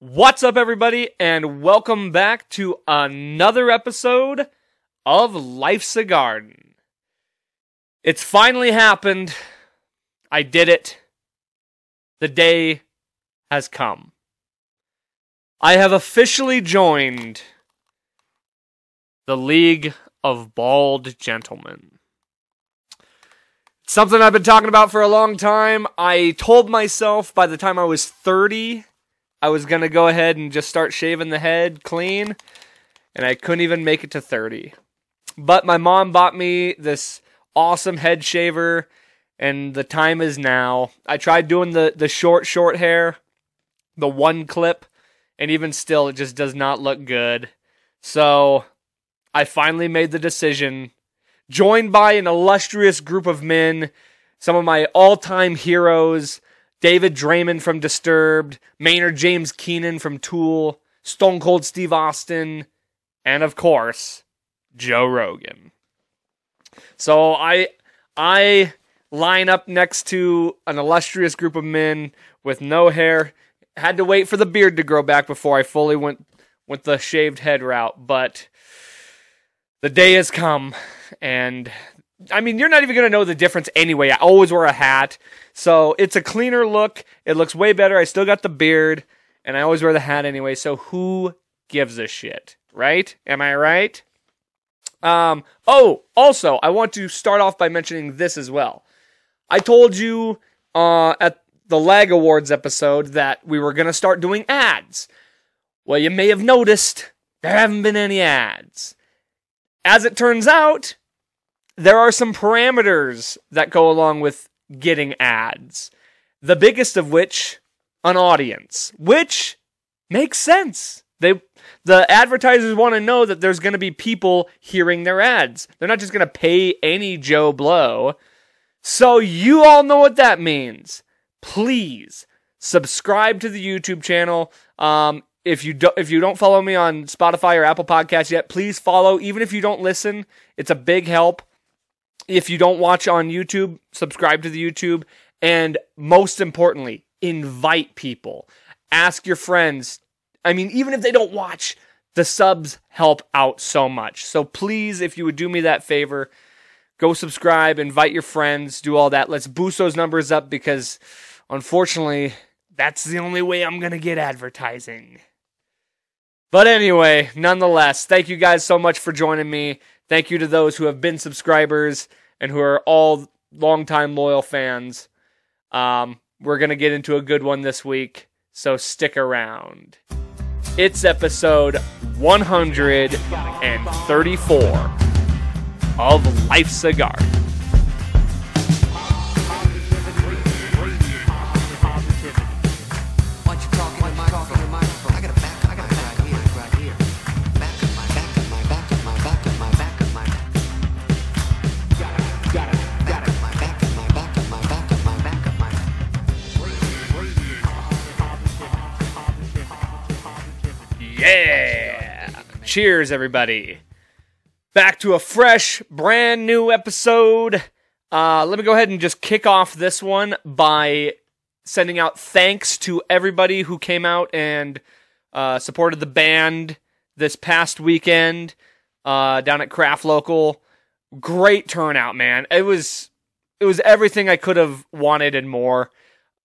What's up, everybody, and welcome back to another episode of Life's a Garden. It's finally happened. I did it. The day has come. I have officially joined the League of Bald Gentlemen. Something I've been talking about for a long time. I told myself by the time I was 30 I was gonna go ahead and just start shaving the head clean, and I couldn't even make it to 30. But my mom bought me this awesome head shaver, and the time is now. I tried doing the, the short, short hair, the one clip, and even still, it just does not look good. So I finally made the decision, joined by an illustrious group of men, some of my all time heroes David Draiman from Disturbed, Maynard James Keenan from Tool, Stone Cold Steve Austin, and of course, Joe Rogan. So I I line up next to an illustrious group of men with no hair. Had to wait for the beard to grow back before I fully went went the shaved head route, but the day has come and I mean, you're not even going to know the difference anyway. I always wear a hat. So it's a cleaner look. It looks way better. I still got the beard and I always wear the hat anyway. So who gives a shit, right? Am I right? Um, oh, also, I want to start off by mentioning this as well. I told you uh, at the Lag Awards episode that we were to start doing ads. Well, you may have noticed there haven't been any ads. As it turns out, there are some parameters that go along with getting ads. The biggest of which, an audience, which makes sense. They the advertisers want to know that there's going to be people hearing their ads. They're not just going to pay any Joe Blow. So you all know what that means. Please subscribe to the YouTube channel. Um, if you don't if you don't follow me on Spotify or Apple Podcasts yet, please follow. Even if you don't listen, it's a big help if you don't watch on YouTube, subscribe to the YouTube. And most importantly, invite people. Ask your friends. I mean, even if they don't watch, the subs help out so much. So please, if you would do me that favor, go subscribe, invite your friends, do all that. Let's boost those numbers up because unfortunately, that's the only way I'm going to get advertising. But anyway, nonetheless, thank you guys so much for joining me. Thank you to those who have been subscribers and who are all longtime loyal fans. Um, we're going to get into a good one this week, so stick around. It's episode 134 of Life's Garden. Cheers, everybody. Back to a fresh, brand new episode. Uh, let me go ahead and just kick off this one by sending out thanks to everybody who came out and uh, supported the band this past weekend uh, down at Craft Local. Great turnout, man. It was it was everything I could have wanted and more.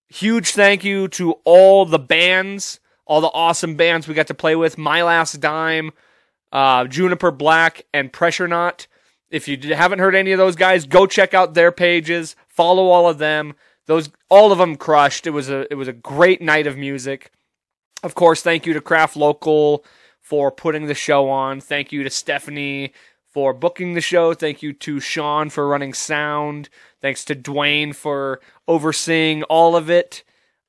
Huge thank you to all the bands all the awesome bands we got to play with My Last Dime, uh, Juniper Black, and Pressure Knot. If you haven't heard any of those guys, go check out their pages. Follow all of them. Those all of them crushed. It was a it was a great night of music. Of course, thank you to Craft Local for putting the show on. Thank you to Stephanie for booking the show. Thank you to Sean for running sound. Thanks to Dwayne for overseeing all of it.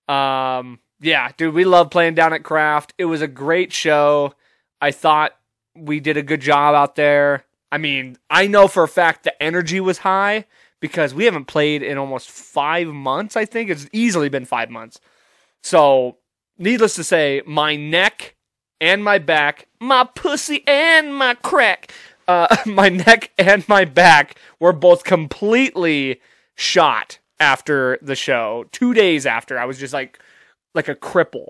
Um, yeah, dude, we love playing down at Craft. It was a great show. I thought we did a good job out there. I mean, I know for a fact the energy was high because we haven't played in almost five months, I think. It's easily been five months. So, needless to say, my neck and my back, my pussy and my crack, uh, my neck and my back were both completely shot after the show. Two days after, I was just like, like a cripple.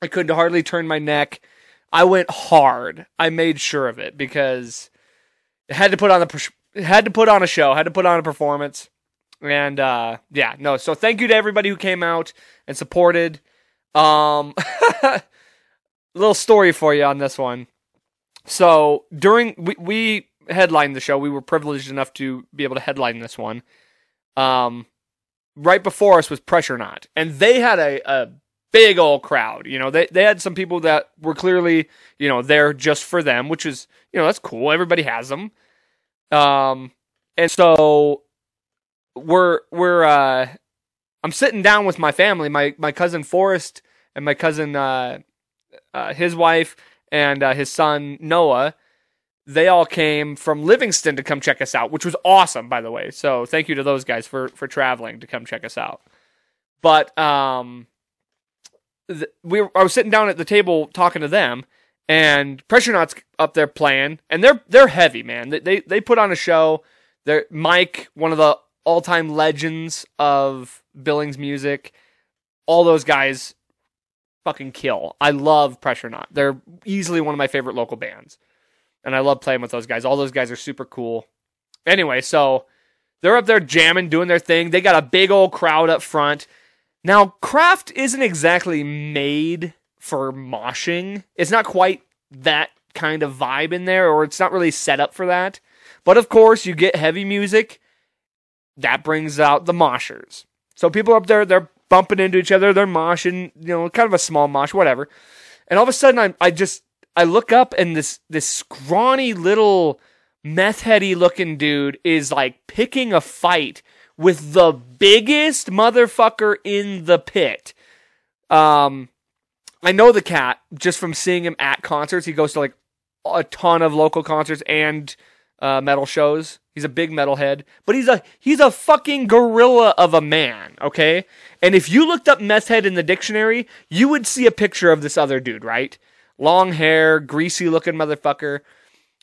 I couldn't hardly turn my neck. I went hard. I made sure of it because it had to put on the had to put on a show, had to put on a performance. And uh yeah, no. So thank you to everybody who came out and supported. Um little story for you on this one. So during we, we headlined the show, we were privileged enough to be able to headline this one. Um, right before us was Pressure Knot, and they had a, a big old crowd. You know, they they had some people that were clearly you know there just for them, which is you know that's cool. Everybody has them. Um, and so we're we're uh, I'm sitting down with my family, my my cousin Forrest and my cousin uh, uh his wife and uh, his son Noah they all came from Livingston to come check us out, which was awesome, by the way. So thank you to those guys for for traveling to come check us out. But um, we were, I was sitting down at the table talking to them, and Pressure Knot's up there playing, and they're they're heavy, man. They they, they put on a show. They're Mike, one of the all time legends of Billings music. All those guys fucking kill. I love Pressure Knot. They're easily one of my favorite local bands and I love playing with those guys. All those guys are super cool. Anyway, so they're up there jamming, doing their thing. They got a big old crowd up front. Now, Craft isn't exactly made for moshing. It's not quite that kind of vibe in there, or it's not really set up for that. But of course, you get heavy music. That brings out the moshers. So people up there, they're bumping into each other, they're moshing, you know, kind of a small mosh, whatever. And all of a sudden, I, I just I look up and this this scrawny little meth heady looking dude is like picking a fight with the biggest motherfucker in the pit. Um, I know the cat just from seeing him at concerts. He goes to like a ton of local concerts and uh, metal shows. He's a big metalhead, but he's a he's a fucking gorilla of a man. Okay, and if you looked up meth head in the dictionary, you would see a picture of this other dude, right? long hair, greasy looking motherfucker.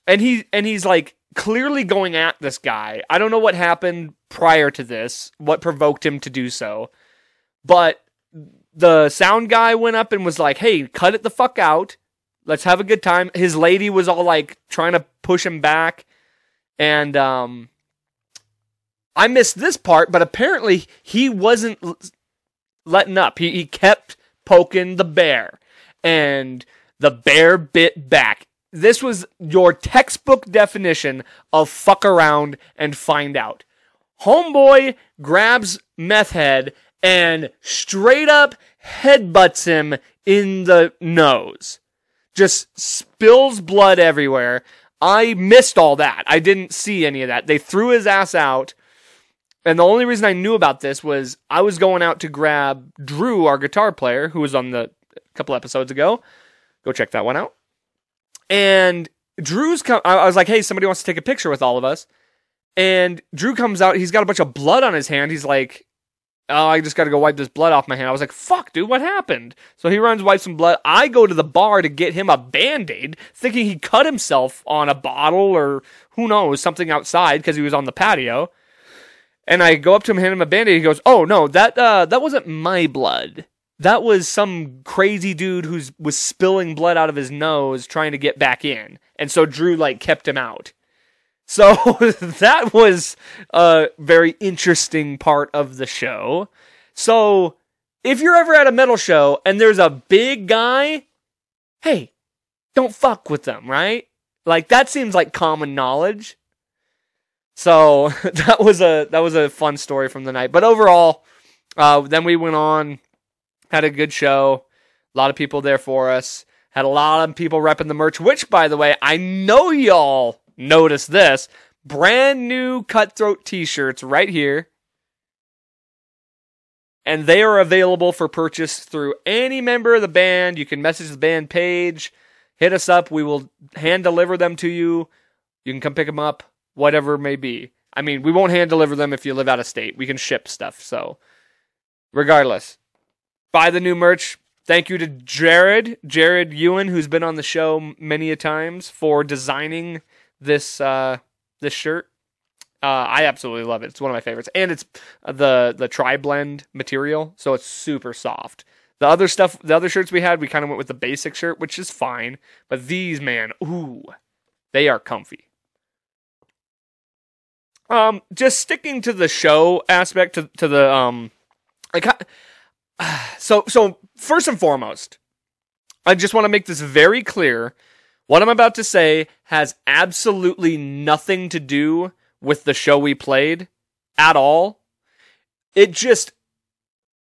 And he and he's like clearly going at this guy. I don't know what happened prior to this, what provoked him to do so. But the sound guy went up and was like, "Hey, cut it the fuck out. Let's have a good time." His lady was all like trying to push him back and um I missed this part, but apparently he wasn't letting up. He he kept poking the bear. And the bear bit back. This was your textbook definition of fuck around and find out. Homeboy grabs meth head and straight up headbutts him in the nose. Just spills blood everywhere. I missed all that. I didn't see any of that. They threw his ass out. And the only reason I knew about this was I was going out to grab Drew, our guitar player, who was on the couple episodes ago. Go check that one out. And Drew's come. I was like, hey, somebody wants to take a picture with all of us. And Drew comes out. He's got a bunch of blood on his hand. He's like, oh, I just got to go wipe this blood off my hand. I was like, fuck, dude, what happened? So he runs, wipes some blood. I go to the bar to get him a band aid, thinking he cut himself on a bottle or who knows, something outside because he was on the patio. And I go up to him, hand him a band aid. He goes, oh, no, that, uh, that wasn't my blood that was some crazy dude who was spilling blood out of his nose trying to get back in. And so Drew like kept him out. So that was a very interesting part of the show. So if you're ever at a metal show and there's a big guy, hey, don't fuck with them, right? Like that seems like common knowledge. So that was a that was a fun story from the night. But overall, uh, then we went on had a good show. A lot of people there for us. Had a lot of people repping the merch, which, by the way, I know y'all noticed this. Brand new cutthroat t shirts right here. And they are available for purchase through any member of the band. You can message the band page, hit us up. We will hand deliver them to you. You can come pick them up, whatever may be. I mean, we won't hand deliver them if you live out of state. We can ship stuff. So, regardless, buy the new merch. Thank you to Jared, Jared Ewan, who's been on the show many a times for designing this uh, this shirt. Uh, I absolutely love it. It's one of my favorites, and it's the the tri blend material, so it's super soft. The other stuff, the other shirts we had, we kind of went with the basic shirt, which is fine. But these, man, ooh, they are comfy. Um, just sticking to the show aspect, to to the um, like, so so first and foremost, I just want to make this very clear. What I'm about to say has absolutely nothing to do with the show we played at all. It just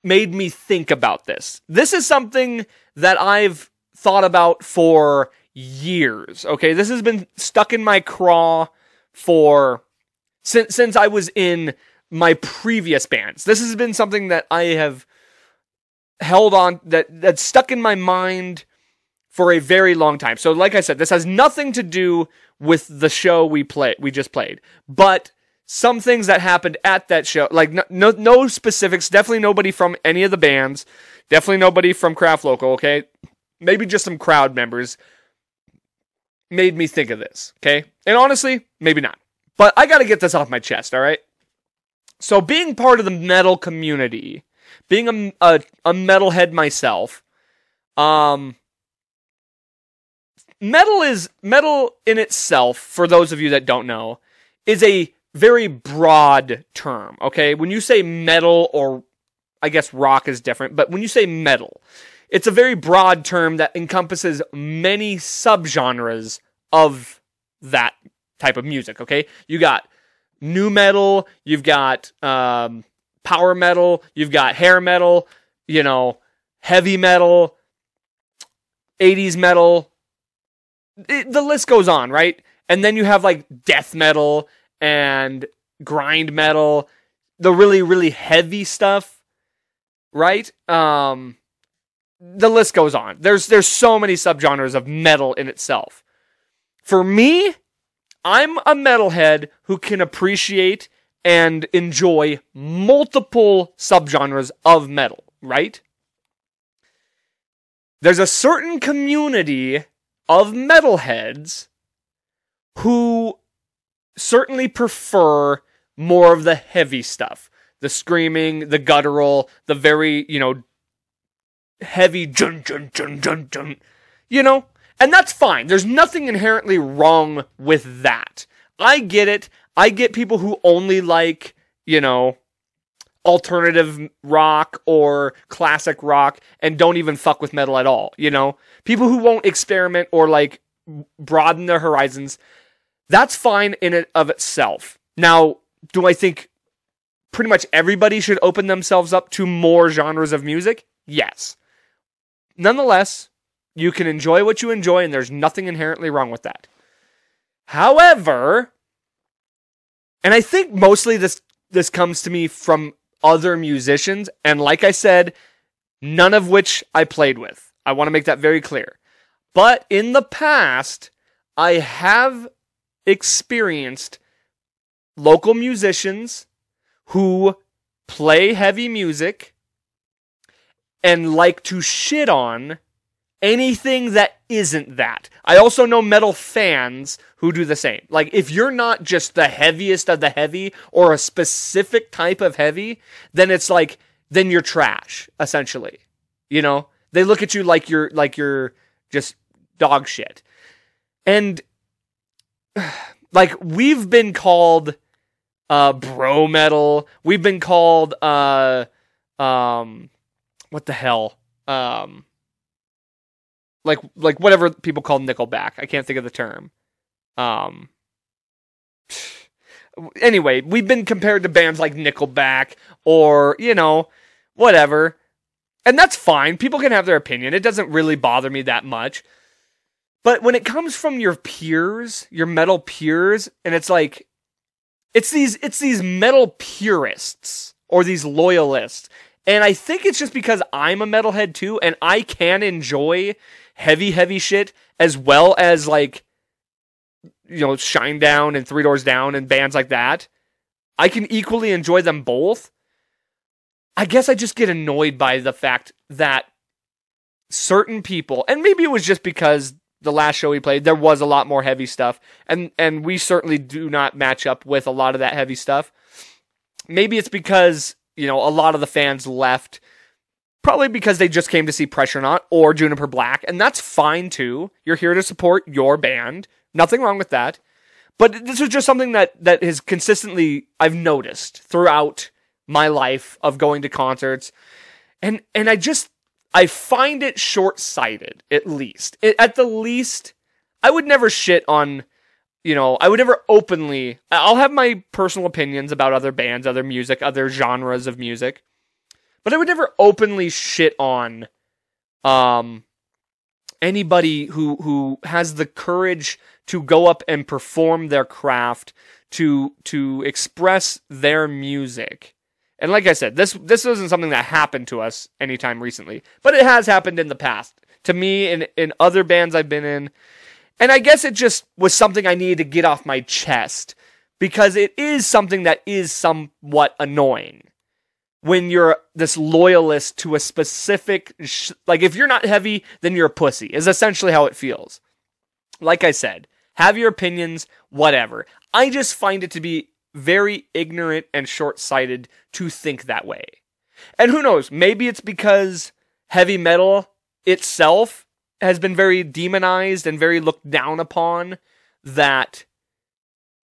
made me think about this. This is something that I've thought about for years. Okay, this has been stuck in my craw for since since I was in my previous bands. This has been something that I have held on that that's stuck in my mind for a very long time. So like I said, this has nothing to do with the show we play we just played. But some things that happened at that show, like no, no, no specifics, definitely nobody from any of the bands, definitely nobody from Craft Local, okay? Maybe just some crowd members made me think of this, okay? And honestly, maybe not. But I got to get this off my chest, all right? So, being part of the metal community, being a, a, a metalhead myself, um, metal is metal in itself. For those of you that don't know, is a very broad term. Okay, when you say metal, or I guess rock is different, but when you say metal, it's a very broad term that encompasses many subgenres of that type of music. Okay, you got nu metal, you've got um, power metal, you've got hair metal, you know, heavy metal, 80s metal. It, the list goes on, right? And then you have like death metal and grind metal, the really really heavy stuff, right? Um the list goes on. There's there's so many subgenres of metal in itself. For me, I'm a metalhead who can appreciate and enjoy multiple subgenres of metal, right? There's a certain community of metalheads who certainly prefer more of the heavy stuff. The screaming, the guttural, the very, you know, heavy jun jun jun jun jun. You know, and that's fine. There's nothing inherently wrong with that. I get it. I get people who only like, you know, alternative rock or classic rock and don't even fuck with metal at all, you know? People who won't experiment or like broaden their horizons. That's fine in and of itself. Now, do I think pretty much everybody should open themselves up to more genres of music? Yes. Nonetheless, you can enjoy what you enjoy, and there's nothing inherently wrong with that. However, and I think mostly this this comes to me from other musicians, and like I said, none of which I played with. I want to make that very clear. But in the past, I have experienced local musicians who play heavy music and like to shit on anything that isn't that. I also know metal fans who do the same. Like, if you're not just the heaviest of the heavy or a specific type of heavy, then it's like, then you're trash, essentially. You know? They look at you like you're, like you're just dog shit. And, like, we've been called, uh, bro metal. We've been called, uh, um, what the hell? Um, like like whatever people call Nickelback. I can't think of the term. Um. Anyway, we've been compared to bands like Nickelback or you know whatever, and that's fine. People can have their opinion. It doesn't really bother me that much. But when it comes from your peers, your metal peers, and it's like it's these it's these metal purists or these loyalists. And I think it's just because I'm a metalhead too, and I can enjoy heavy, heavy shit, as well as like, you know, Shinedown and Three Doors Down and bands like that. I can equally enjoy them both. I guess I just get annoyed by the fact that certain people, and maybe it was just because the last show we played, there was a lot more heavy stuff, and and we certainly do not match up with a lot of that heavy stuff. Maybe it's because you know a lot of the fans left Probably because they just came to see Pressure Knot or Juniper Black, and that's fine too. You're here to support your band. Nothing wrong with that. But this is just something that that has consistently I've noticed throughout my life of going to concerts. And and I just I find it short-sighted at least. It, at the least I would never shit on you know, I would never openly I'll have my personal opinions about other bands, other music, other genres of music. But I would never openly shit on um anybody who who has the courage to go up and perform their craft to to express their music. And like I said, this this isn't something that happened to us anytime recently, but it has happened in the past. To me in in other bands I've been in. And I guess it just was something I needed to get off my chest because it is something that is somewhat annoying when you're this loyalist to a specific sh- like if you're not heavy then you're a pussy is essentially how it feels. Like i said have your opinions whatever. I just find it to be very ignorant and short-sighted to think that way. And who knows maybe it's because heavy metal itself has been very demonized and very looked down upon that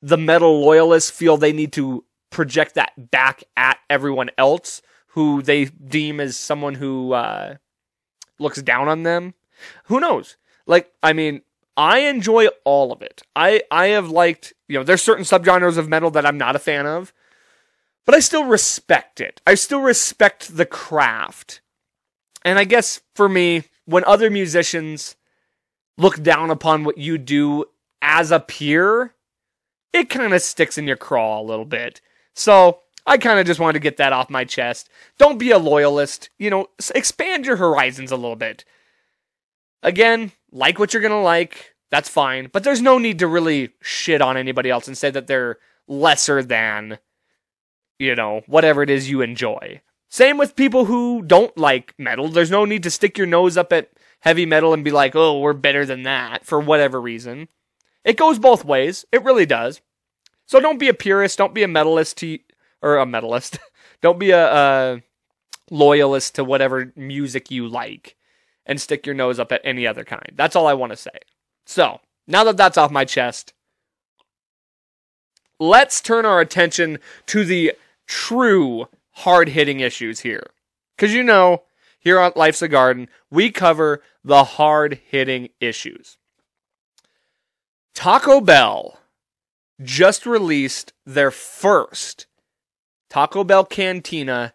the metal loyalists feel they need to project that back at everyone else who they deem as someone who uh, looks down on them. Who knows? Like, I mean, I enjoy all of it. I I have liked, you know, there's certain subgenres of metal that I'm not a fan of, but I still respect it. I still respect the craft. And I guess for me, when other musicians look down upon what you do as a peer, it kind of sticks in your craw a little bit. So I kind of just wanted to get that off my chest. Don't be a loyalist. You know, expand your horizons a little bit. Again, like what you're going to like. That's fine. But there's no need to really shit on anybody else and say that they're lesser than, you know, whatever it is you enjoy. Same with people who don't like metal. There's no need to stick your nose up at heavy metal and be like, oh, we're better than that for whatever reason. It goes both ways. It really does. So don't be a purist. Don't be a metalist to, or a metalist. don't be a, a loyalist to whatever music you like and stick your nose up at any other kind. That's all I want to say. So now that that's off my chest, let's turn our attention to the true hard hitting issues here. Because you know, here on Life's a Garden, we cover the hard hitting issues. Taco Bell just released their first Taco Bell Cantina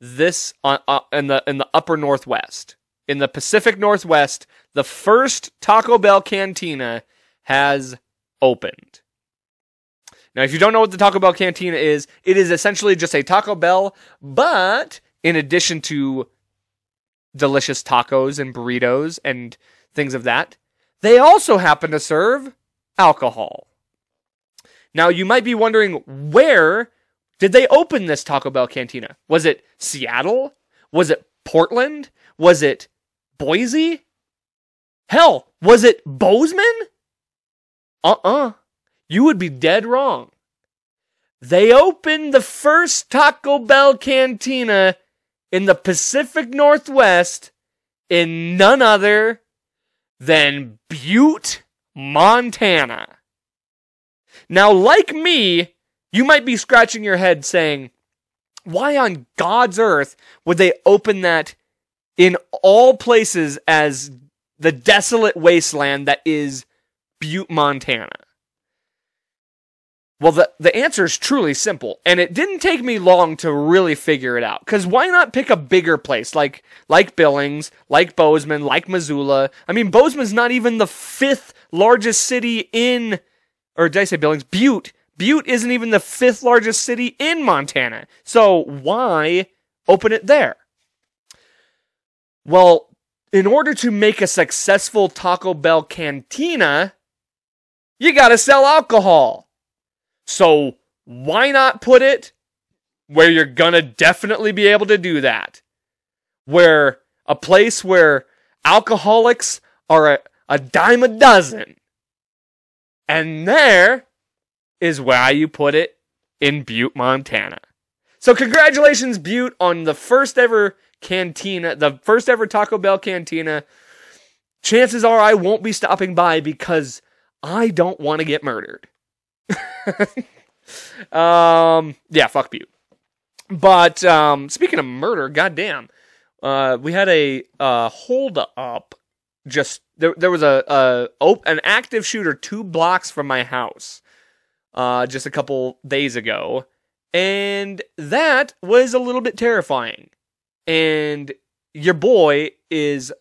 this uh, uh, in the in the upper northwest. In the Pacific Northwest, the first Taco Bell Cantina has opened. Now, if you don't know what the Taco Bell Cantina is, it is essentially just a Taco Bell, but in addition to delicious tacos and burritos and things of that, they also happen to serve alcohol. Now, you might be wondering where did they open this Taco Bell cantina? Was it Seattle? Was it Portland? Was it Boise? Hell, was it Bozeman? Uh uh-uh. uh You would be dead wrong. They opened the first Taco Bell cantina in the Pacific Northwest in none other than Butte, Montana. Now, like me, you might be scratching your head saying, why on God's earth would they open that in all places as the desolate wasteland that is Butte, Montana? Well, the, the answer is truly simple, and it didn't take me long to really figure it out. Because why not pick a bigger place like like Billings, like Bozeman, like Missoula? I mean, Bozeman's not even the fifth largest city in or did I say Billings? Butte. Butte isn't even the fifth largest city in Montana. So why open it there? Well, in order to make a successful Taco Bell cantina, you got to sell alcohol. So why not put it where you're going to definitely be able to do that? Where a place where alcoholics are a, a dime a dozen and there is why you put it in Butte, Montana. So congratulations, Butte, on the first ever cantina, the first ever Taco Bell cantina. Chances are I won't be stopping by because I don't want to get murdered. um, yeah, fuck Butte. But um, speaking of murder, goddamn, uh, we had a uh, hold up. Just there, there was a, a op- an active shooter two blocks from my house, uh, just a couple days ago, and that was a little bit terrifying. And your boy is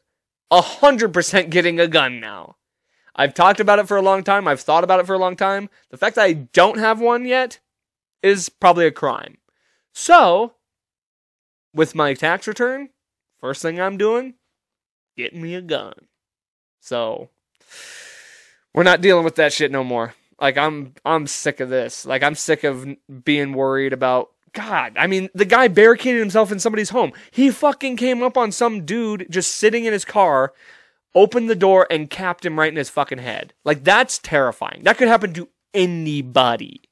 hundred percent getting a gun now. I've talked about it for a long time. I've thought about it for a long time. The fact that I don't have one yet is probably a crime. So, with my tax return, first thing I'm doing, getting me a gun. So, we're not dealing with that shit no more. Like I'm I'm sick of this. Like I'm sick of being worried about God, I mean, the guy barricaded himself in somebody's home. He fucking came up on some dude just sitting in his car, opened the door, and capped him right in his fucking head. Like, that's terrifying. That could happen to anybody.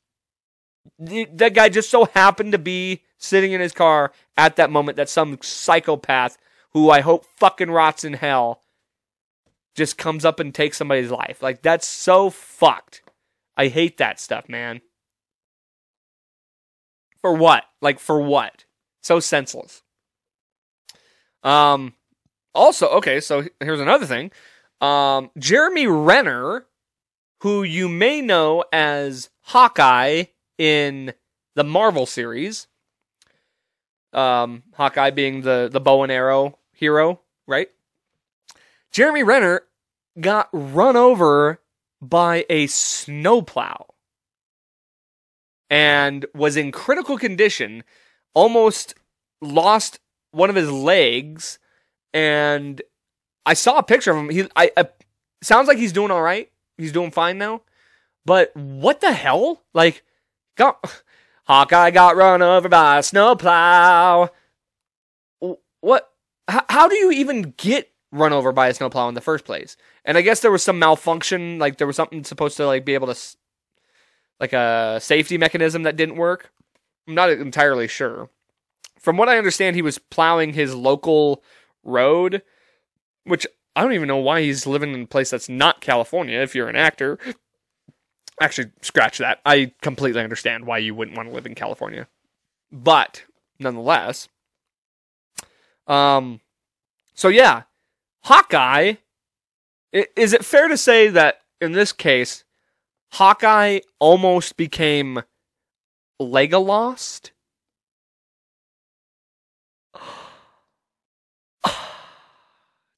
That guy just so happened to be sitting in his car at that moment that some psychopath who I hope fucking rots in hell just comes up and takes somebody's life. Like, that's so fucked. I hate that stuff, man. For what? Like for what? So senseless. Um also, okay, so here's another thing. Um Jeremy Renner, who you may know as Hawkeye in the Marvel series. Um Hawkeye being the the bow and arrow hero, right? Jeremy Renner got run over by a snowplow and was in critical condition, almost lost one of his legs, and I saw a picture of him. He, I, I sounds like he's doing all right. He's doing fine now. But what the hell? Like, got Hawkeye got run over by a snowplow. What? How, how do you even get run over by a snowplow in the first place? And I guess there was some malfunction. Like there was something supposed to like be able to like a safety mechanism that didn't work. I'm not entirely sure. From what I understand, he was plowing his local road, which I don't even know why he's living in a place that's not California if you're an actor. Actually, scratch that. I completely understand why you wouldn't want to live in California. But nonetheless, um so yeah, Hawkeye is it fair to say that in this case Hawkeye almost became Legolas.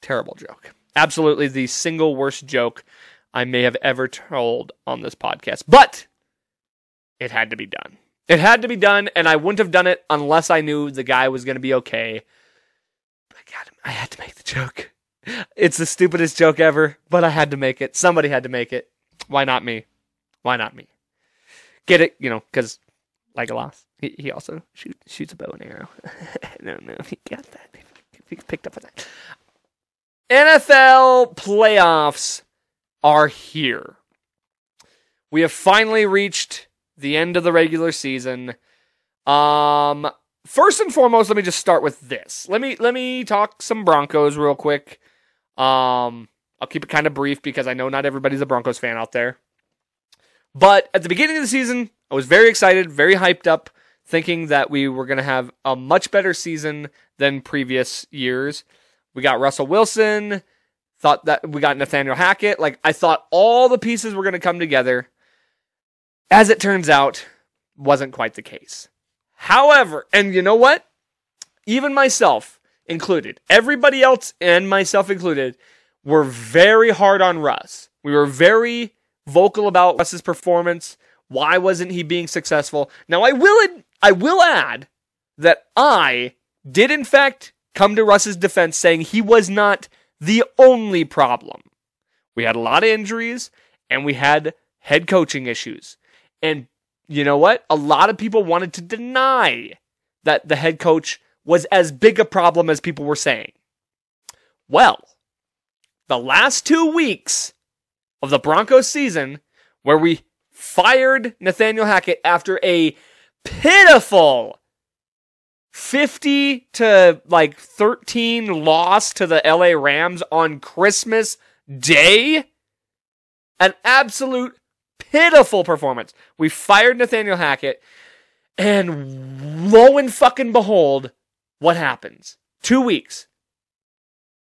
Terrible joke. Absolutely the single worst joke I may have ever told on this podcast. But it had to be done. It had to be done, and I wouldn't have done it unless I knew the guy was going to be okay. But I had to make the joke. It's the stupidest joke ever, but I had to make it. Somebody had to make it. Why not me? Why not me? Get it, you know, because Legolas, he, he also shoot, shoots a bow and arrow. Know if he got that. He picked up on that. NFL playoffs are here. We have finally reached the end of the regular season. Um, first and foremost, let me just start with this. Let me let me talk some Broncos real quick. Um, I'll keep it kind of brief because I know not everybody's a Broncos fan out there. But at the beginning of the season, I was very excited, very hyped up, thinking that we were going to have a much better season than previous years. We got Russell Wilson, thought that we got Nathaniel Hackett. Like, I thought all the pieces were going to come together. As it turns out, wasn't quite the case. However, and you know what? Even myself included, everybody else and myself included, were very hard on Russ. We were very vocal about Russ's performance. Why wasn't he being successful? Now I will I will add that I did in fact come to Russ's defense saying he was not the only problem. We had a lot of injuries and we had head coaching issues. And you know what? A lot of people wanted to deny that the head coach was as big a problem as people were saying. Well, the last two weeks of the Broncos season where we fired Nathaniel Hackett after a pitiful 50 to like 13 loss to the LA Rams on Christmas Day. An absolute pitiful performance. We fired Nathaniel Hackett, and lo and fucking behold, what happens? Two weeks.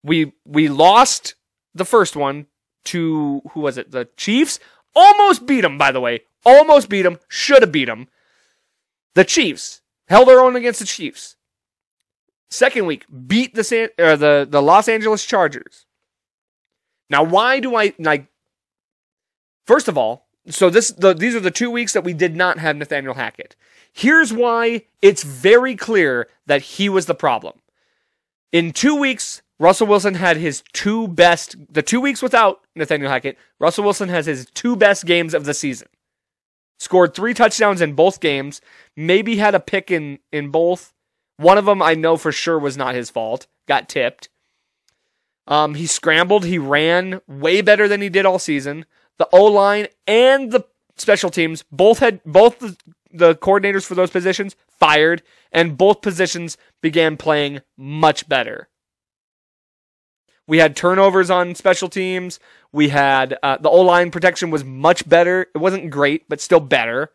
We we lost the first one to who was it? The Chiefs. Almost beat them, by the way. Almost beat them. Should have beat them. The Chiefs held their own against the Chiefs. Second week, beat the San, or the the Los Angeles Chargers. Now, why do I like? First of all, so this the, these are the two weeks that we did not have Nathaniel Hackett. Here's why it's very clear that he was the problem. In two weeks, Russell Wilson had his two best. The two weeks without Nathaniel Hackett, Russell Wilson has his two best games of the season. Scored three touchdowns in both games. Maybe had a pick in in both. One of them I know for sure was not his fault. Got tipped. Um, he scrambled. He ran way better than he did all season. The O line and the special teams both had both the, the coordinators for those positions fired, and both positions began playing much better. We had turnovers on special teams. We had uh, the O line protection was much better. It wasn't great, but still better.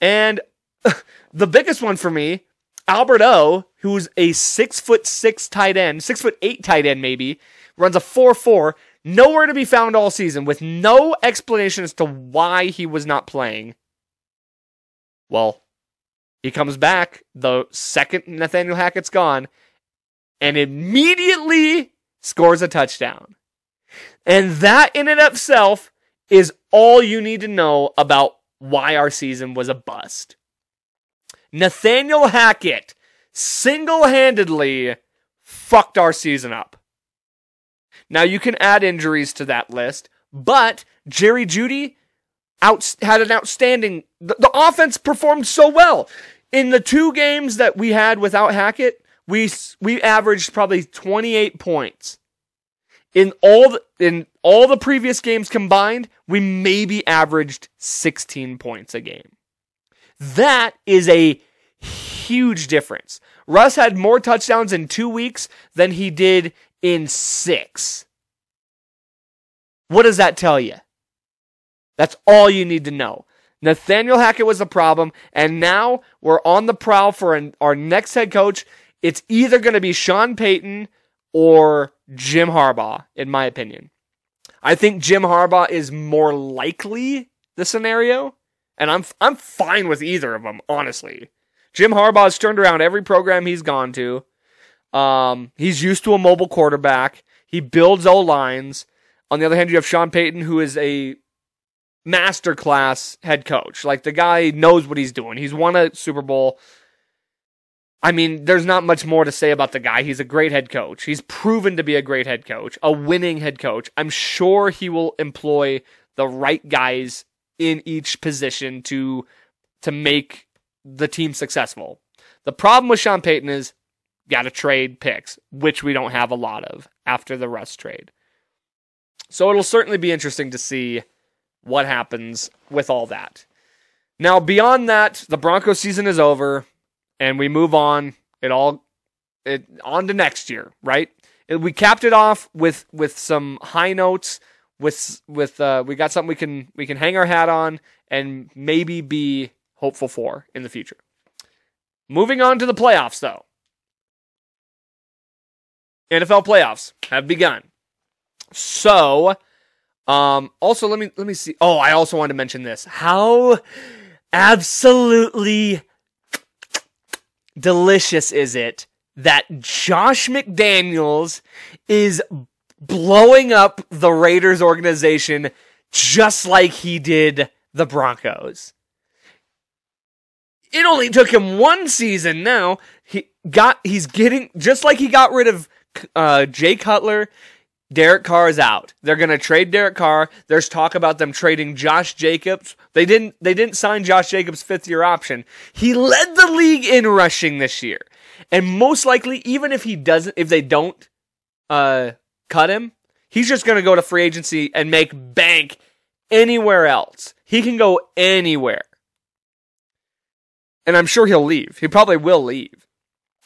And the biggest one for me Albert O, who's a six foot six tight end, six foot eight tight end maybe, runs a four four, nowhere to be found all season, with no explanation as to why he was not playing. Well, he comes back the second Nathaniel Hackett's gone, and immediately scores a touchdown. And that in and of itself is all you need to know about why our season was a bust. Nathaniel Hackett single handedly fucked our season up. Now you can add injuries to that list, but Jerry Jeudy out, had an outstanding. The, the offense performed so well in the two games that we had without Hackett. We we averaged probably 28 points. In all the, in all the previous games combined, we maybe averaged 16 points a game. That is a huge difference. Russ had more touchdowns in two weeks than he did in six. What does that tell you? That's all you need to know. Nathaniel Hackett was the problem, and now we're on the prowl for an, our next head coach. It's either going to be Sean Payton or Jim Harbaugh, in my opinion. I think Jim Harbaugh is more likely the scenario, and I'm I'm fine with either of them, honestly. Jim Harbaugh's turned around every program he's gone to. Um, he's used to a mobile quarterback. He builds O lines. On the other hand, you have Sean Payton, who is a masterclass head coach. Like the guy knows what he's doing. He's won a Super Bowl. I mean, there's not much more to say about the guy. He's a great head coach. He's proven to be a great head coach, a winning head coach. I'm sure he will employ the right guys in each position to to make the team successful. The problem with Sean Payton is got to trade picks, which we don't have a lot of after the Russ trade. So it'll certainly be interesting to see what happens with all that. Now, beyond that, the Broncos season is over and we move on. It all it on to next year, right? we capped it off with with some high notes with with uh, we got something we can we can hang our hat on and maybe be hopeful for in the future. Moving on to the playoffs, though. NFL playoffs have begun. So, um, also let me let me see. Oh, I also want to mention this. How absolutely delicious is it that Josh McDaniels is blowing up the Raiders organization just like he did the Broncos? It only took him one season now. He got he's getting just like he got rid of uh, Jay Cutler. Derek Carr is out. They're going to trade Derek Carr. There's talk about them trading Josh Jacobs. They didn't they didn't sign Josh Jacobs' fifth year option. He led the league in rushing this year. And most likely even if he doesn't if they don't uh cut him, he's just going to go to free agency and make bank anywhere else. He can go anywhere and I'm sure he'll leave. He probably will leave.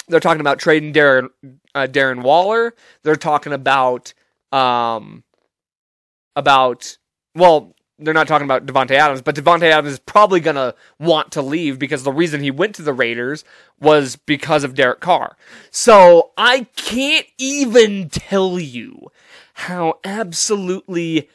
They're talking about trading Darren uh, Darren Waller. They're talking about um about well, they're not talking about Davante Adams, but Davante Adams is probably gonna want to leave because the reason he went to the Raiders was because of Derek Carr. So I can't even tell you how absolutely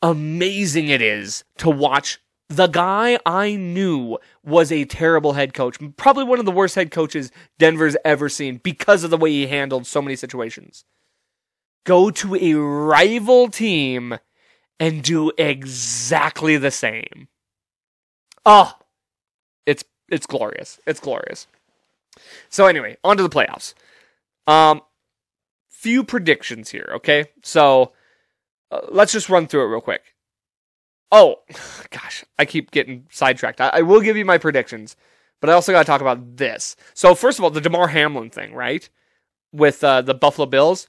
amazing it is to watch the guy I knew was a terrible head coach, probably one of the worst head coaches Denver's ever seen because of the way he handled so many situations. Go to a rival team and do exactly the same. Oh, it's it's glorious. It's glorious. So anyway, on to the playoffs. Um, few predictions here. Okay, so uh, let's just run through it real quick. Oh, gosh, I keep getting sidetracked. I, I will give you my predictions, but I also got to talk about this. So first of all, the Damar Hamlin thing, right, with uh, the Buffalo Bills.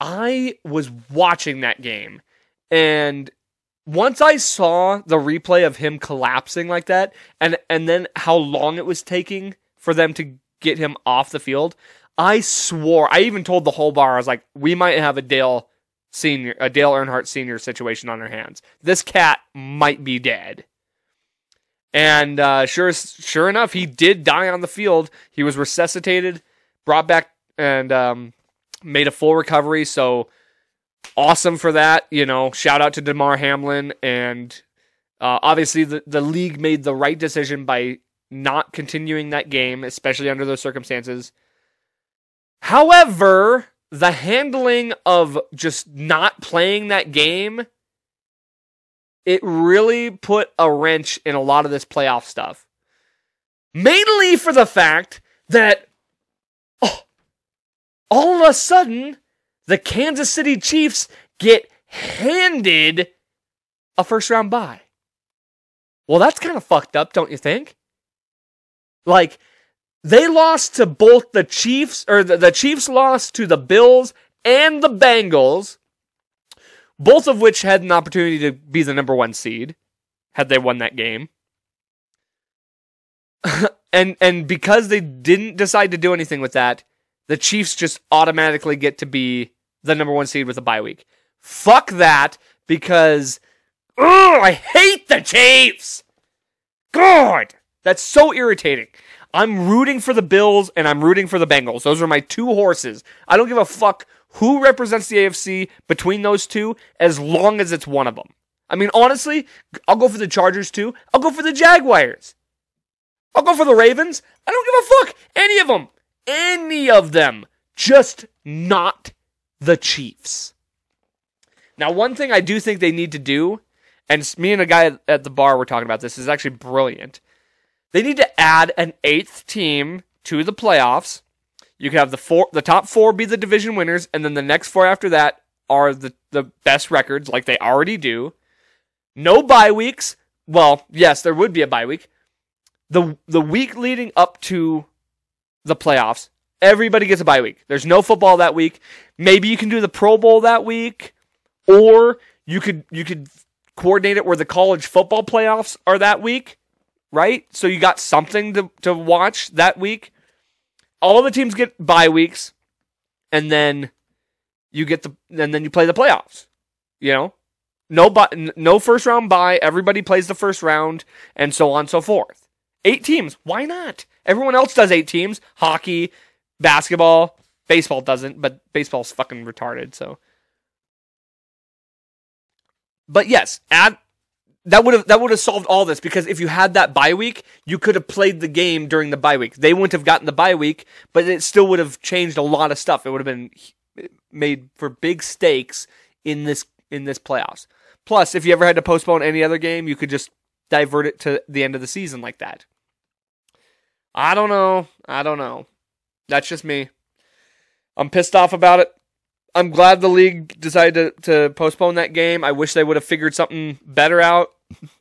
I was watching that game and once I saw the replay of him collapsing like that, and and then how long it was taking for them to get him off the field, I swore. I even told the whole bar, I was like, "We might have a Dale senior, a Dale Earnhardt senior situation on our hands. This cat might be dead." And uh, sure, sure enough, he did die on the field. He was resuscitated, brought back, and um, made a full recovery. So awesome for that. You know, shout out to Damar Hamlin. And uh, obviously, the, the league made the right decision by not continuing that game, especially under those circumstances. However, the handling of just not playing that game, it really put a wrench in a lot of this playoff stuff. Mainly for the fact that oh, all of a sudden, the Kansas City Chiefs get handed a first round bye. Well, that's kind of fucked up, don't you think? Like, they lost to both the Chiefs, or the, the Chiefs lost to the Bills and the Bengals, both of which had an opportunity to be the number one seed had they won that game. and and because they didn't decide to do anything with that, the Chiefs just automatically get to be the number one seed with a bye week. Fuck that because ugh, I hate the Chiefs. God, that's so irritating. I'm rooting for the Bills and I'm rooting for the Bengals. Those are my two horses. I don't give a fuck who represents the AFC between those two as long as it's one of them. I mean, honestly, I'll go for the Chargers too. I'll go for the Jaguars. I'll go for the Ravens. I don't give a fuck. Any of them. Any of them. Just not the Chiefs. Now, one thing I do think they need to do, and me and a guy at the bar were talking about this, is actually brilliant. They need to add an eighth team to the playoffs. You can have the four, the top four be the division winners, and then the next four after that are the, the best records, like they already do. No bye weeks. Well, yes, there would be a bye week. The the week leading up to the playoffs, Everybody gets a bye week. There's no football that week. Maybe you can do the Pro Bowl that week, or you could you could coordinate it where the college football playoffs are that week, right? So you got something to, to watch that week. All the teams get bye weeks, and then you get the and then you play the playoffs. You know, no but no first round bye. Everybody plays the first round, and so on and so forth. Eight teams. Why not? Everyone else does eight teams. Hockey, basketball. Baseball doesn't, but baseball's fucking retarded, so. But yes, add that would have that would have solved all this because if you had that bye week, you could have played the game during the bye week. They wouldn't have gotten the bye week, but it still would have changed a lot of stuff. It would have been made for big stakes in this in this playoffs. Plus, if you ever had to postpone any other game, you could just divert it to the end of the season like that. I don't know. I don't know. That's just me. I'm pissed off about it. I'm glad the league decided to, to postpone that game. I wish they would have figured something better out.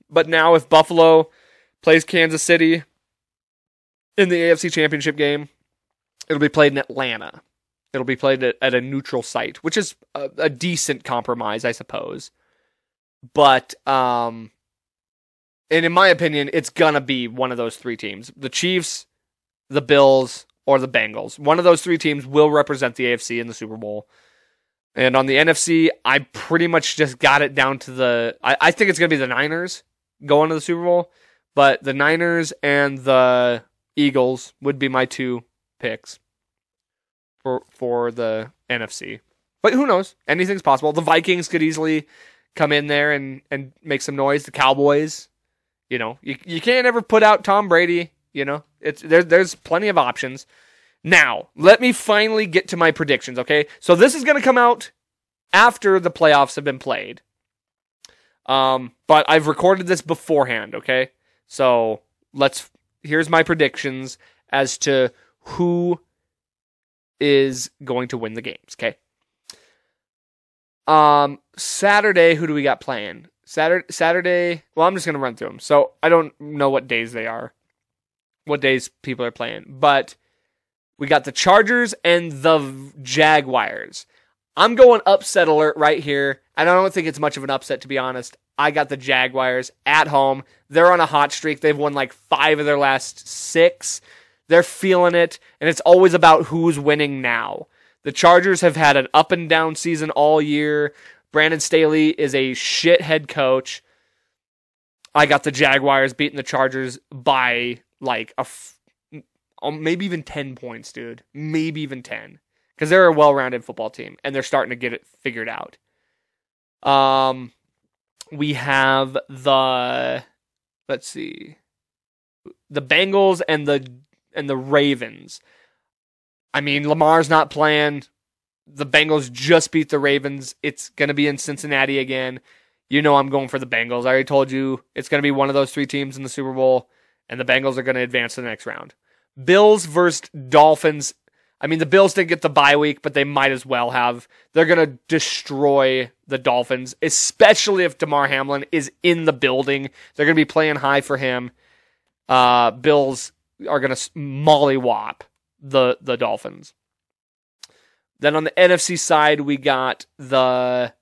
But now, if Buffalo plays Kansas City in the AFC Championship game, it'll be played in Atlanta. It'll be played at, at a neutral site, which is a, a, decent compromise, I suppose. But, um, and in my opinion, it's gonna be one of those three teams: the Chiefs, the Bills, or the Bengals. One of those three teams will represent the AFC in the Super Bowl. And on the NFC, I pretty much just got it down to the. I, I think it's going to be the Niners going to the Super Bowl, but the Niners and the Eagles would be my two picks for for the NFC. But who knows? Anything's possible. The Vikings could easily come in there and, and make some noise. The Cowboys, you know, you, you can't ever put out Tom Brady. You know, it's there, there's plenty of options. Now, let me finally get to my predictions, okay? So this is going to come out after the playoffs have been played. Um, but I've recorded this beforehand, okay? So let's here's my predictions as to who is going to win the games, okay? Um, Saturday, who do we got playing? Saturday, Saturday. Well, I'm just gonna run through them. So I don't know what days they are, what days people are playing, but we got the Chargers and the Jaguars. I'm going upset alert right here, and I don't think it's much of an upset to be honest. I got the Jaguars at home. They're on a hot streak. They've won like five of their last six. They're feeling it, and it's always about who's winning now. The Chargers have had an up and down season all year. Brandon Staley is a shit head coach. I got the Jaguars beating the Chargers by like a um, maybe even 10 points, dude. Maybe even 10. Because they're a well rounded football team and they're starting to get it figured out. Um, we have the, let's see, the Bengals and the and the Ravens. I mean, Lamar's not playing. The Bengals just beat the Ravens. It's going to be in Cincinnati again. You know I'm going for the Bengals. I already told you it's going to be one of those three teams in the Super Bowl, and the Bengals are going to advance to the next round. Bills versus Dolphins. I mean, the Bills didn't get the bye week, but they might as well have. They're going to destroy the Dolphins, especially if Damar Hamlin is in the building. They're going to be playing high for him. Uh, Bills are going to mollywop the the Dolphins. Then on the NFC side, we got the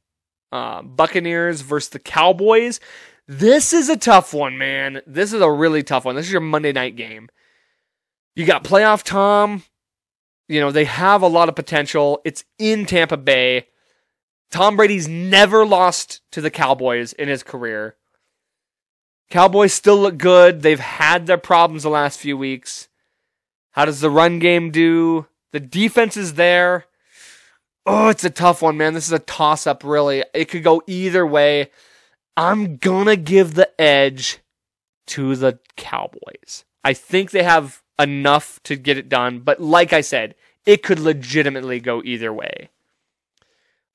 uh, Buccaneers versus the Cowboys. This is a tough one, man. This is a really tough one. This is your Monday night game. You got playoff Tom. You know, they have a lot of potential. It's in Tampa Bay. Tom Brady's never lost to the Cowboys in his career. Cowboys still look good. They've had their problems the last few weeks. How does the run game do? The defense is there. Oh, it's a tough one, man. This is a toss up, really. It could go either way. I'm going to give the edge to the Cowboys. I think they have enough to get it done, but like I said, it could legitimately go either way.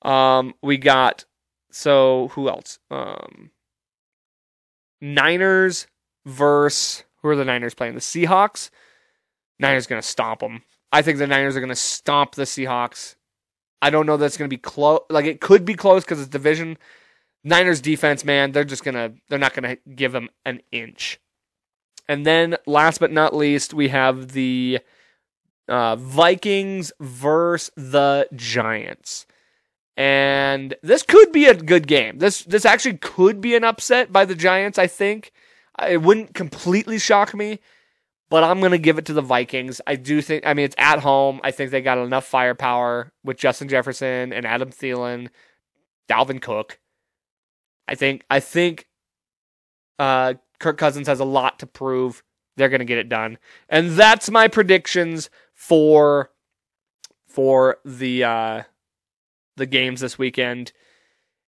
Um, we got so who else? Um, Niners versus who are the Niners playing? The Seahawks. Niners to stomp them. I think the Niners are to stomp the Seahawks. I don't know that's to be close. Like it could be close because it's division. Niners defense, man, they're just gonna they're not gonna give them an inch. And then last but not least, we have the uh, Vikings versus the Giants. And this could be a good game. This this actually could be an upset by the Giants, I think. It wouldn't completely shock me, but I'm going to give it to the Vikings. I do think I mean it's at home. I think they got enough firepower with Justin Jefferson and Adam Thielen, Dalvin Cook. I think I think uh, Kirk Cousins has a lot to prove. They're going to get it done. And that's my predictions for for the uh the games this weekend.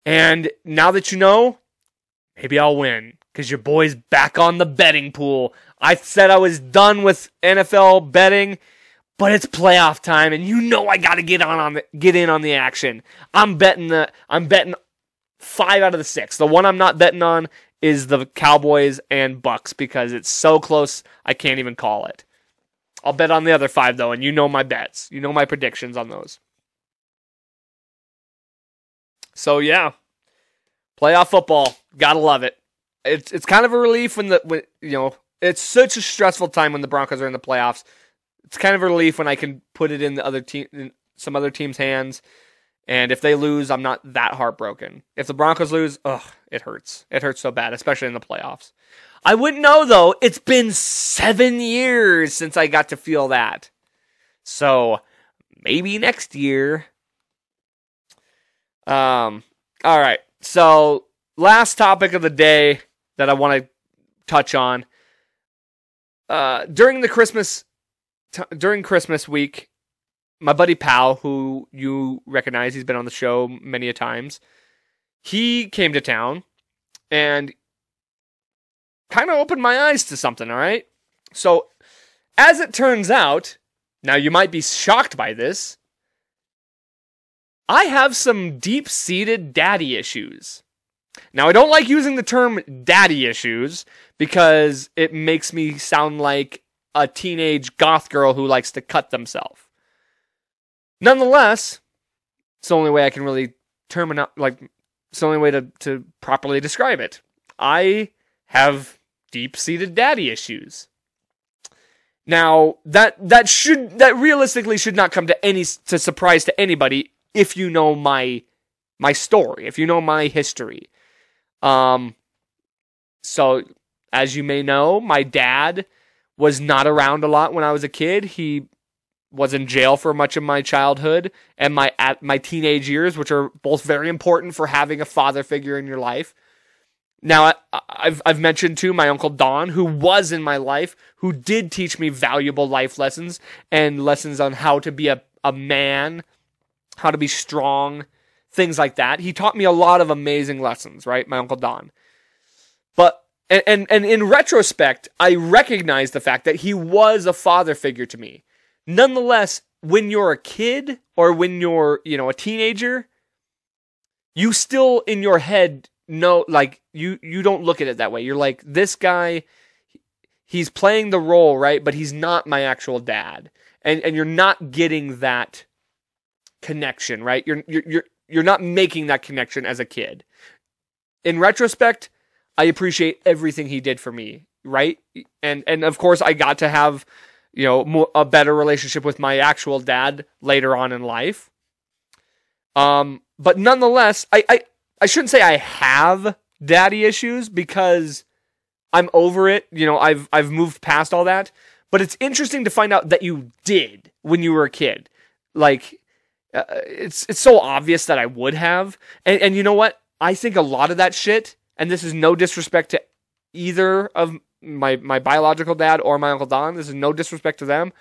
And now that you know, maybe I'll win because your boy's back on the betting pool. I said I was done with NFL betting, but it's playoff time, and you know I got to get on on the, get in on the action. I'm betting the I'm betting five out of the six. The one I'm not betting on is the Cowboys and Bucks because it's so close I can't even call it. I'll bet on the other five though, and you know my bets. You know my predictions on those. So yeah, playoff football, gotta love it. It's it's kind of a relief when the when you know it's such a stressful time when the Broncos are in the playoffs. It's kind of a relief when I can put it in the other team, in some other team's hands. And if they lose, I'm not that heartbroken. If the Broncos lose, ugh, it hurts. It hurts so bad, especially in the playoffs. I wouldn't know though. It's been seven years since I got to feel that. So maybe next year. Um, all right. So last topic of the day that I want to touch on. Uh, during the Christmas, t- during Christmas week, my buddy Pal, who you recognize, he's been on the show many a times. He came to town and kind of opened my eyes to something. All right. So, as it turns out, now you might be shocked by this. I have some deep seated daddy issues. Now, I don't like using the term daddy issues because it makes me sound like a teenage goth girl who likes to cut themselves. Nonetheless, it's the only way I can really term it like it's the only way to, to properly describe it. I have deep seated daddy issues. Now that that should that realistically should not come to any to surprise to anybody if you know my my story, if you know my history. Um so as you may know, my dad was not around a lot when I was a kid. He was in jail for much of my childhood and my at my teenage years, which are both very important for having a father figure in your life. Now, I, have I've mentioned too my uncle Don, who was in my life, who did teach me valuable life lessons and lessons on how to be a, a man, how to be strong, things like that. He taught me a lot of amazing lessons, right? My uncle Don. But and, and and in retrospect, I recognize the fact that he was a father figure to me. Nonetheless, when you're a kid or when you're, you know, a teenager, you still in your head know like you you don't look at it that way. You're like this guy he's playing the role, right? But he's not my actual dad. And and you're not getting that connection, right? You're you're you're you're not making that connection as a kid. In retrospect, I appreciate everything he did for me, right? And and of course I got to have you know, a better relationship with my actual dad later on in life. Um, but nonetheless, I, I, I shouldn't say I have daddy issues because I'm over it. You know, I've, I've moved past all that. But it's interesting to find out that you did when you were a kid. Like, uh, it's, it's so obvious that I would have. And, and you know what? I think a lot of that shit, and this is no disrespect to either of my my biological dad or my uncle Don. This is no disrespect to them,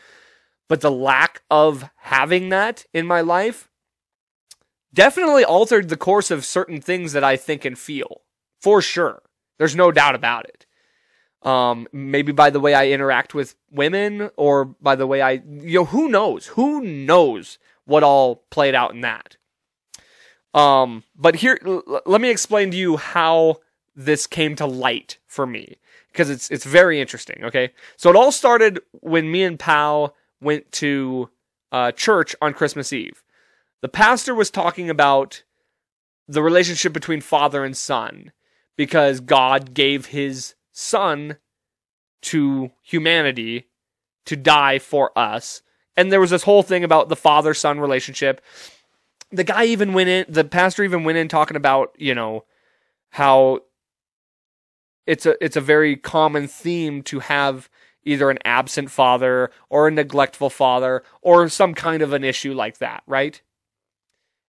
but the lack of having that in my life definitely altered the course of certain things that I think and feel. For sure. There's no doubt about it. Um, maybe by the way I interact with women or by the way I, you know, who knows? Who knows what all played out in that? Um, but here, l- let me explain to you how this came to light for me because it's it's very interesting. Okay, so it all started when me and Pal went to uh, church on Christmas Eve. The pastor was talking about the relationship between father and son because God gave His Son to humanity to die for us, and there was this whole thing about the father son relationship. The guy even went in. The pastor even went in talking about you know how it's a it's a very common theme to have either an absent father or a neglectful father or some kind of an issue like that, right?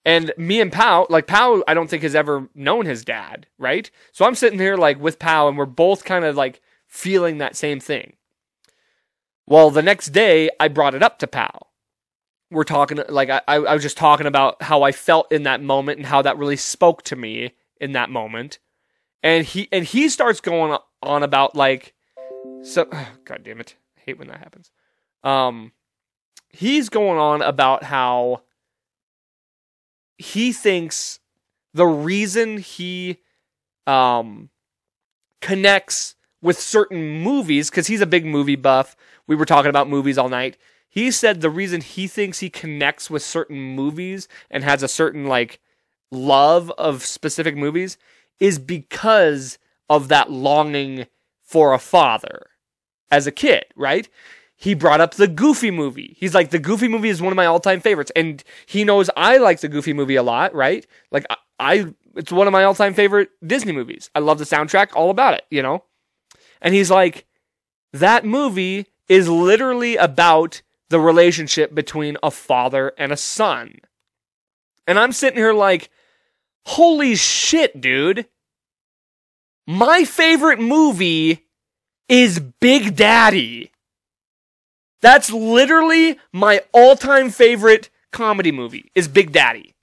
And me and Pau, like Pau, I don't think has ever known his dad, right? So I'm sitting here like with Pau, and we're both kind of like feeling that same thing. Well, the next day I brought it up to Pau. We're talking like I, I was just talking about how I felt in that moment and how that really spoke to me in that moment and he and he starts going on about like so god damn it. I hate when that happens. Um he's going on about how he thinks the reason he um connects with certain movies cuz he's a big movie buff. We were talking about movies all night. He said the reason he thinks he connects with certain movies and has a certain like love of specific movies is because of that longing for a father as a kid, right? He brought up the Goofy movie. He's like, the Goofy movie is one of my all time favorites. And he knows I like the Goofy movie a lot, right? Like, I, I it's one of my all time favorite Disney movies. I love the soundtrack, all about it, you know? And he's like, that movie is literally about the the relationship between a father and a son. And I'm sitting here like, holy shit, dude. My favorite movie is Big Daddy. That's literally my all-time favorite comedy movie is Big Daddy.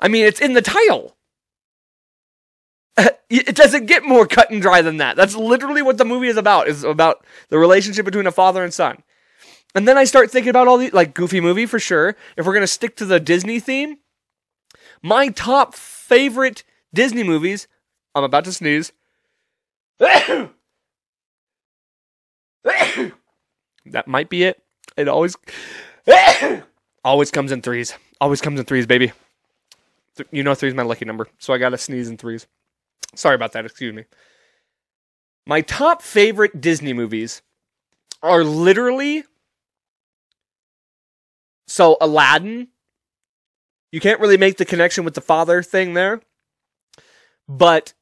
I mean, it's in the title. It doesn't get more cut and dry than that. That's literally what the movie is about. Is about the relationship between a father and son. And then I start thinking about all these, like Goofy movie for sure. If we're gonna stick to the Disney theme, my top favorite Disney movies. I'm about to sneeze. that might be it. It always, always comes in threes. Always comes in threes, baby. You know, three's my lucky number, so I gotta sneeze in threes. Sorry about that. Excuse me. My top favorite Disney movies are literally so Aladdin. You can't really make the connection with the father thing there, but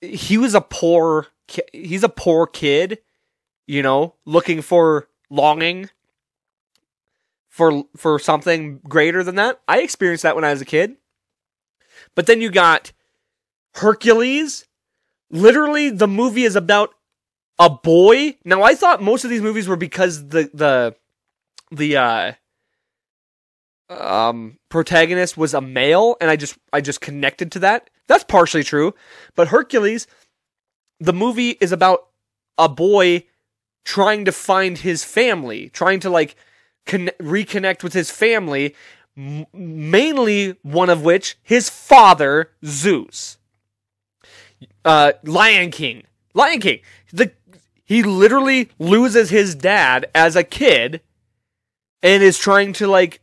he was a poor he's a poor kid, you know, looking for longing for for something greater than that. I experienced that when I was a kid. But then you got Hercules. Literally, the movie is about a boy. Now, I thought most of these movies were because the the the uh, um, protagonist was a male, and I just I just connected to that. That's partially true, but Hercules, the movie is about a boy trying to find his family, trying to like con- reconnect with his family, m- mainly one of which his father Zeus uh, Lion King. Lion King. The he literally loses his dad as a kid and is trying to like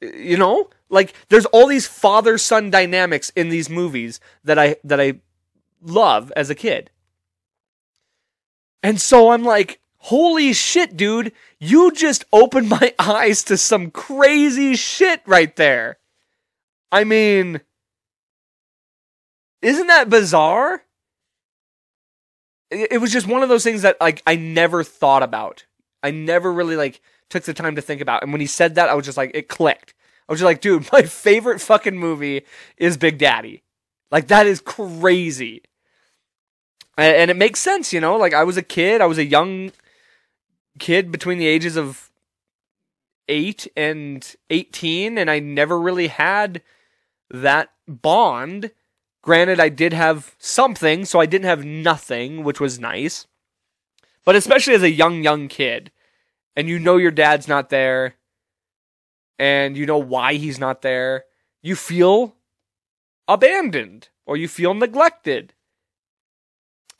you know like there's all these father son dynamics in these movies that I that I love as a kid. And so I'm like, holy shit, dude, you just opened my eyes to some crazy shit right there. I mean, isn't that bizarre? It was just one of those things that like I never thought about. I never really like took the time to think about. And when he said that, I was just like, it clicked. I was just like, dude, my favorite fucking movie is Big Daddy. Like that is crazy. And it makes sense, you know. Like I was a kid, I was a young kid between the ages of eight and eighteen, and I never really had that bond Granted, I did have something, so I didn't have nothing, which was nice. But especially as a young, young kid, and you know your dad's not there, and you know why he's not there, you feel abandoned or you feel neglected.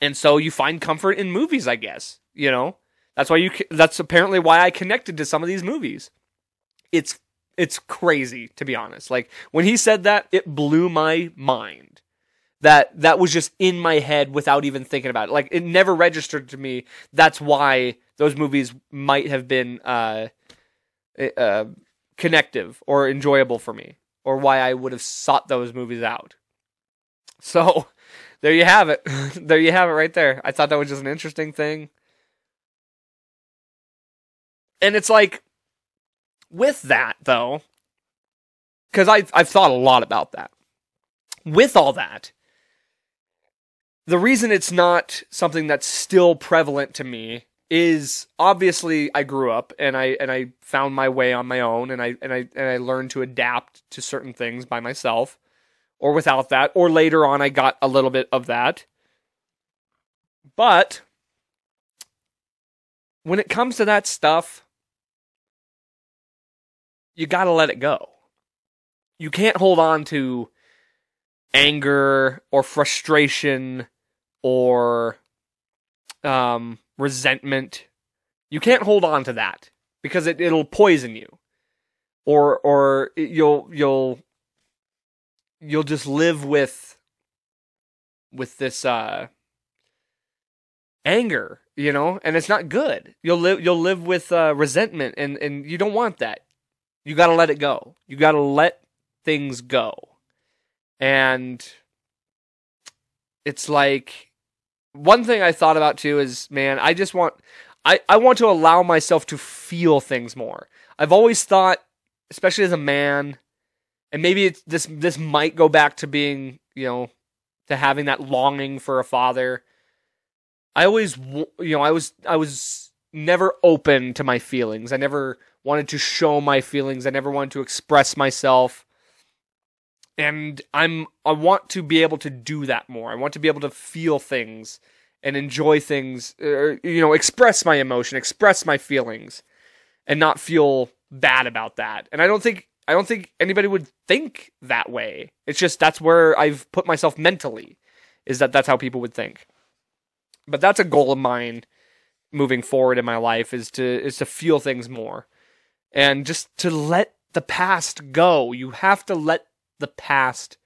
And so you find comfort in movies, I guess. You know, that's why you. That's apparently why I connected to some of these movies. It's it's crazy to be honest. Like when he said that, it blew my mind that that was just in my head without even thinking about it. Like it never registered to me. That's why those movies might have been uh, uh, connective or enjoyable for me, or why I would have sought those movies out. So there you have it. there you have it right there. I thought that was just an interesting thing. And it's like with that though, because I I've thought a lot about that. With all that, the reason it's not something that's still prevalent to me is obviously I grew up and I and I found my way on my own and I and I and I learned to adapt to certain things by myself or without that or later on I got a little bit of that. But when it comes to that stuff you got to let it go. You can't hold on to anger or frustration or um, resentment. You can't hold on to that because it, it'll poison you, or or you'll you'll you'll just live with with this uh, anger, you know, and it's not good. You'll live you'll live with uh, resentment, and and you don't want that. You got to let it go. You got to let things go, and it's like one thing I thought about too is, man, I just want, I, I want to allow myself to feel things more. I've always thought, especially as a man, and maybe it's, this this might go back to being, you know, to having that longing for a father. I always, you know, I was I was never open to my feelings. I never wanted to show my feelings. I never wanted to express myself. And I'm I want to be able to do that more. I want to be able to feel things and enjoy things, or, you know, express my emotion, express my feelings, and not feel bad about that. And I don't think I don't think anybody would think that way. It's just that's where I've put myself mentally, is that that's how people would think. But that's a goal of mine moving forward in my life is to is to feel things more and just to let the past go. You have to let the past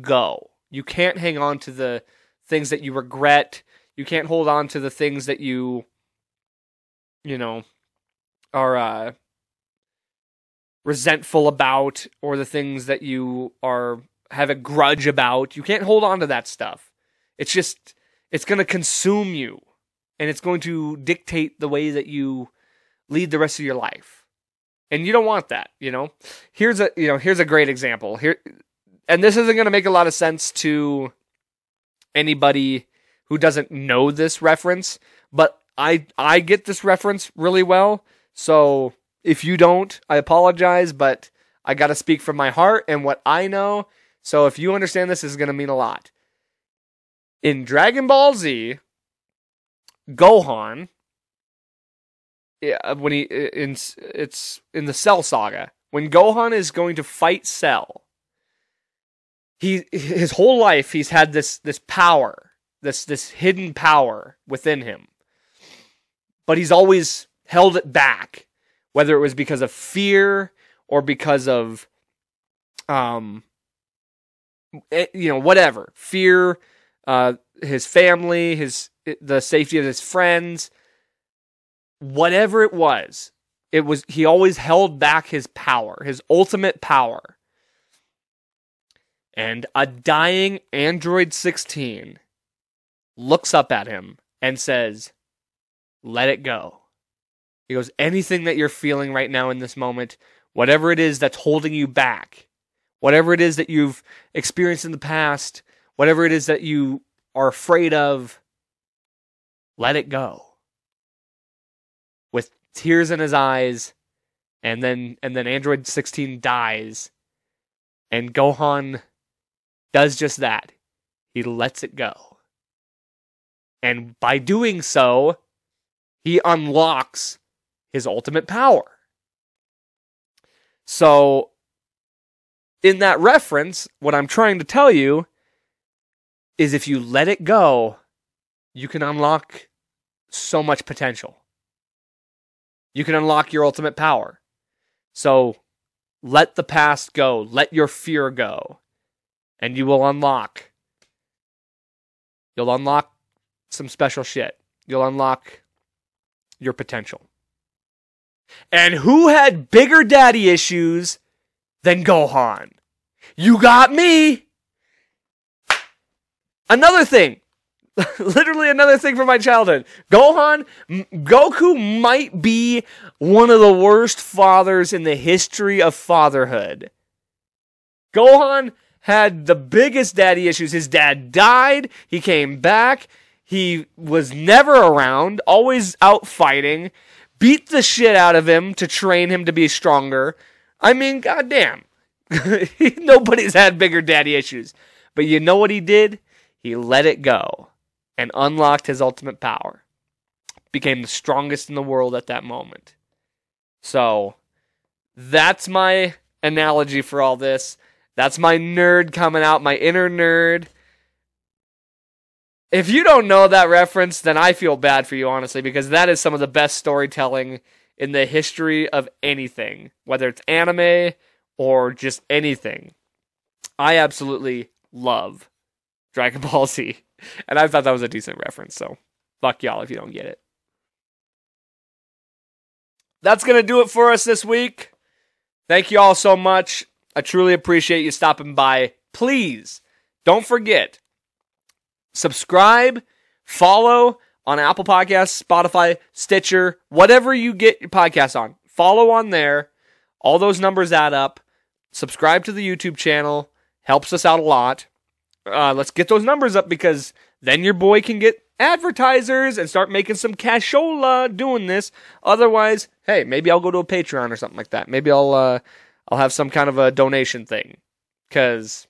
go. You can't hang on to the things that you regret you can't hold on to the things that you, you know, are uh, resentful about or the things that you are have a grudge about. You can't hold on to that stuff. It's just it's going to consume you and it's going to dictate the way that you lead the rest of your life. And you don't want that, you know. Here's a you know, here's a great example. Here and this isn't going to make a lot of sense to anybody who doesn't know this reference, but I I get this reference really well. So if you don't, I apologize, but I got to speak from my heart and what I know. So if you understand this, this is going to mean a lot. In Dragon Ball Z, Gohan, when he in it's in the Cell Saga, when Gohan is going to fight Cell, he his whole life he's had this this power this this hidden power within him. But he's always held it back, whether it was because of fear or because of um eh, you know whatever fear uh his family his the safety of his friends whatever it was it was he always held back his power his ultimate power and a dying android 16 looks up at him and says, Let it go. He goes, Anything that you're feeling right now in this moment, whatever it is that's holding you back, whatever it is that you've experienced in the past, whatever it is that you are afraid of, let it go. Tears in his eyes, and then and then Android 16 dies, and Gohan does just that. He lets it go. And by doing so, he unlocks his ultimate power. So, in that reference, what I'm trying to tell you is if you let it go, you can unlock so much potential. You can unlock your ultimate power. So, let the past go, let your fear go, and you will unlock. You'll unlock some special shit. You'll unlock your potential. And who had bigger daddy issues than Gohan? You got me! Another thing. Literally another thing from my childhood. Gohan, Goku might be one of the worst fathers in the history of fatherhood. Gohan had the biggest daddy issues. His dad died. He came back. He was never around, always out fighting, beat the shit out of him to train him to be stronger. I mean, goddamn. Nobody's had bigger daddy issues. But you know what he did? He let it go and unlocked his ultimate power. Became the strongest in the world at that moment. So, that's my analogy for all this. That's my nerd coming out, my inner nerd. If you don't know that reference, then I feel bad for you, honestly, because that is some of the best storytelling in the history of anything, whether it's anime or just anything. I absolutely love Dragon Ball Z, and I thought that was a decent reference, so fuck y'all if you don't get it. That's to do it for us this week. Thank you all so much. I truly appreciate you stopping by. Please don't forget subscribe, follow on Apple Podcasts, Spotify, Stitcher, whatever you get your podcast on. Follow on there. All those numbers add up. Subscribe to the YouTube channel. Helps us out a lot. Uh, let's get those numbers up because then your boy can get advertisers and start making some cashola doing this. Otherwise, hey, maybe I'll go to a Patreon or something like that. Maybe I'll uh, I'll have some kind of a donation thing. Cause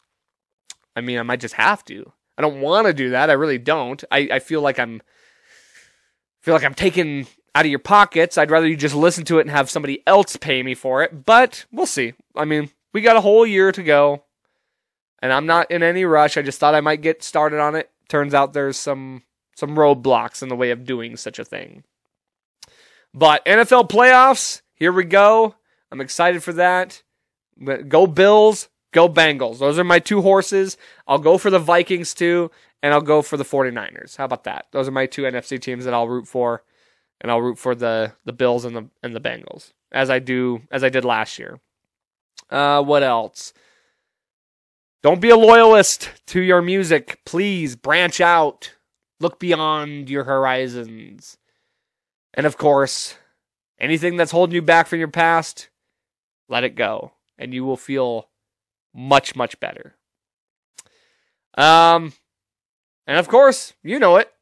I mean I might just have to. I don't want to do that. I really don't. I, I feel like I'm feel like I'm taking out of your pockets. I'd rather you just listen to it and have somebody else pay me for it. But we'll see. I mean, we got a whole year to go. And I'm not in any rush. I just thought I might get started on it. Turns out there's some some roadblocks in the way of doing such a thing. But NFL playoffs, here we go. I'm excited for that. Go Bills, go Bengals. Those are my two horses. I'll go for the Vikings too, and I'll go for the 49ers. How about that? Those are my two NFC teams that I'll root for, and I'll root for the the Bills and the and the Bengals as I do as I did last year. Uh, what else? Don't be a loyalist to your music. Please branch out. Look beyond your horizons. And of course, anything that's holding you back from your past, let it go. And you will feel much, much better. Um, and of course, you know it.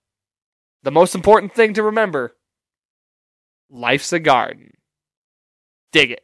The most important thing to remember life's a garden. Dig it.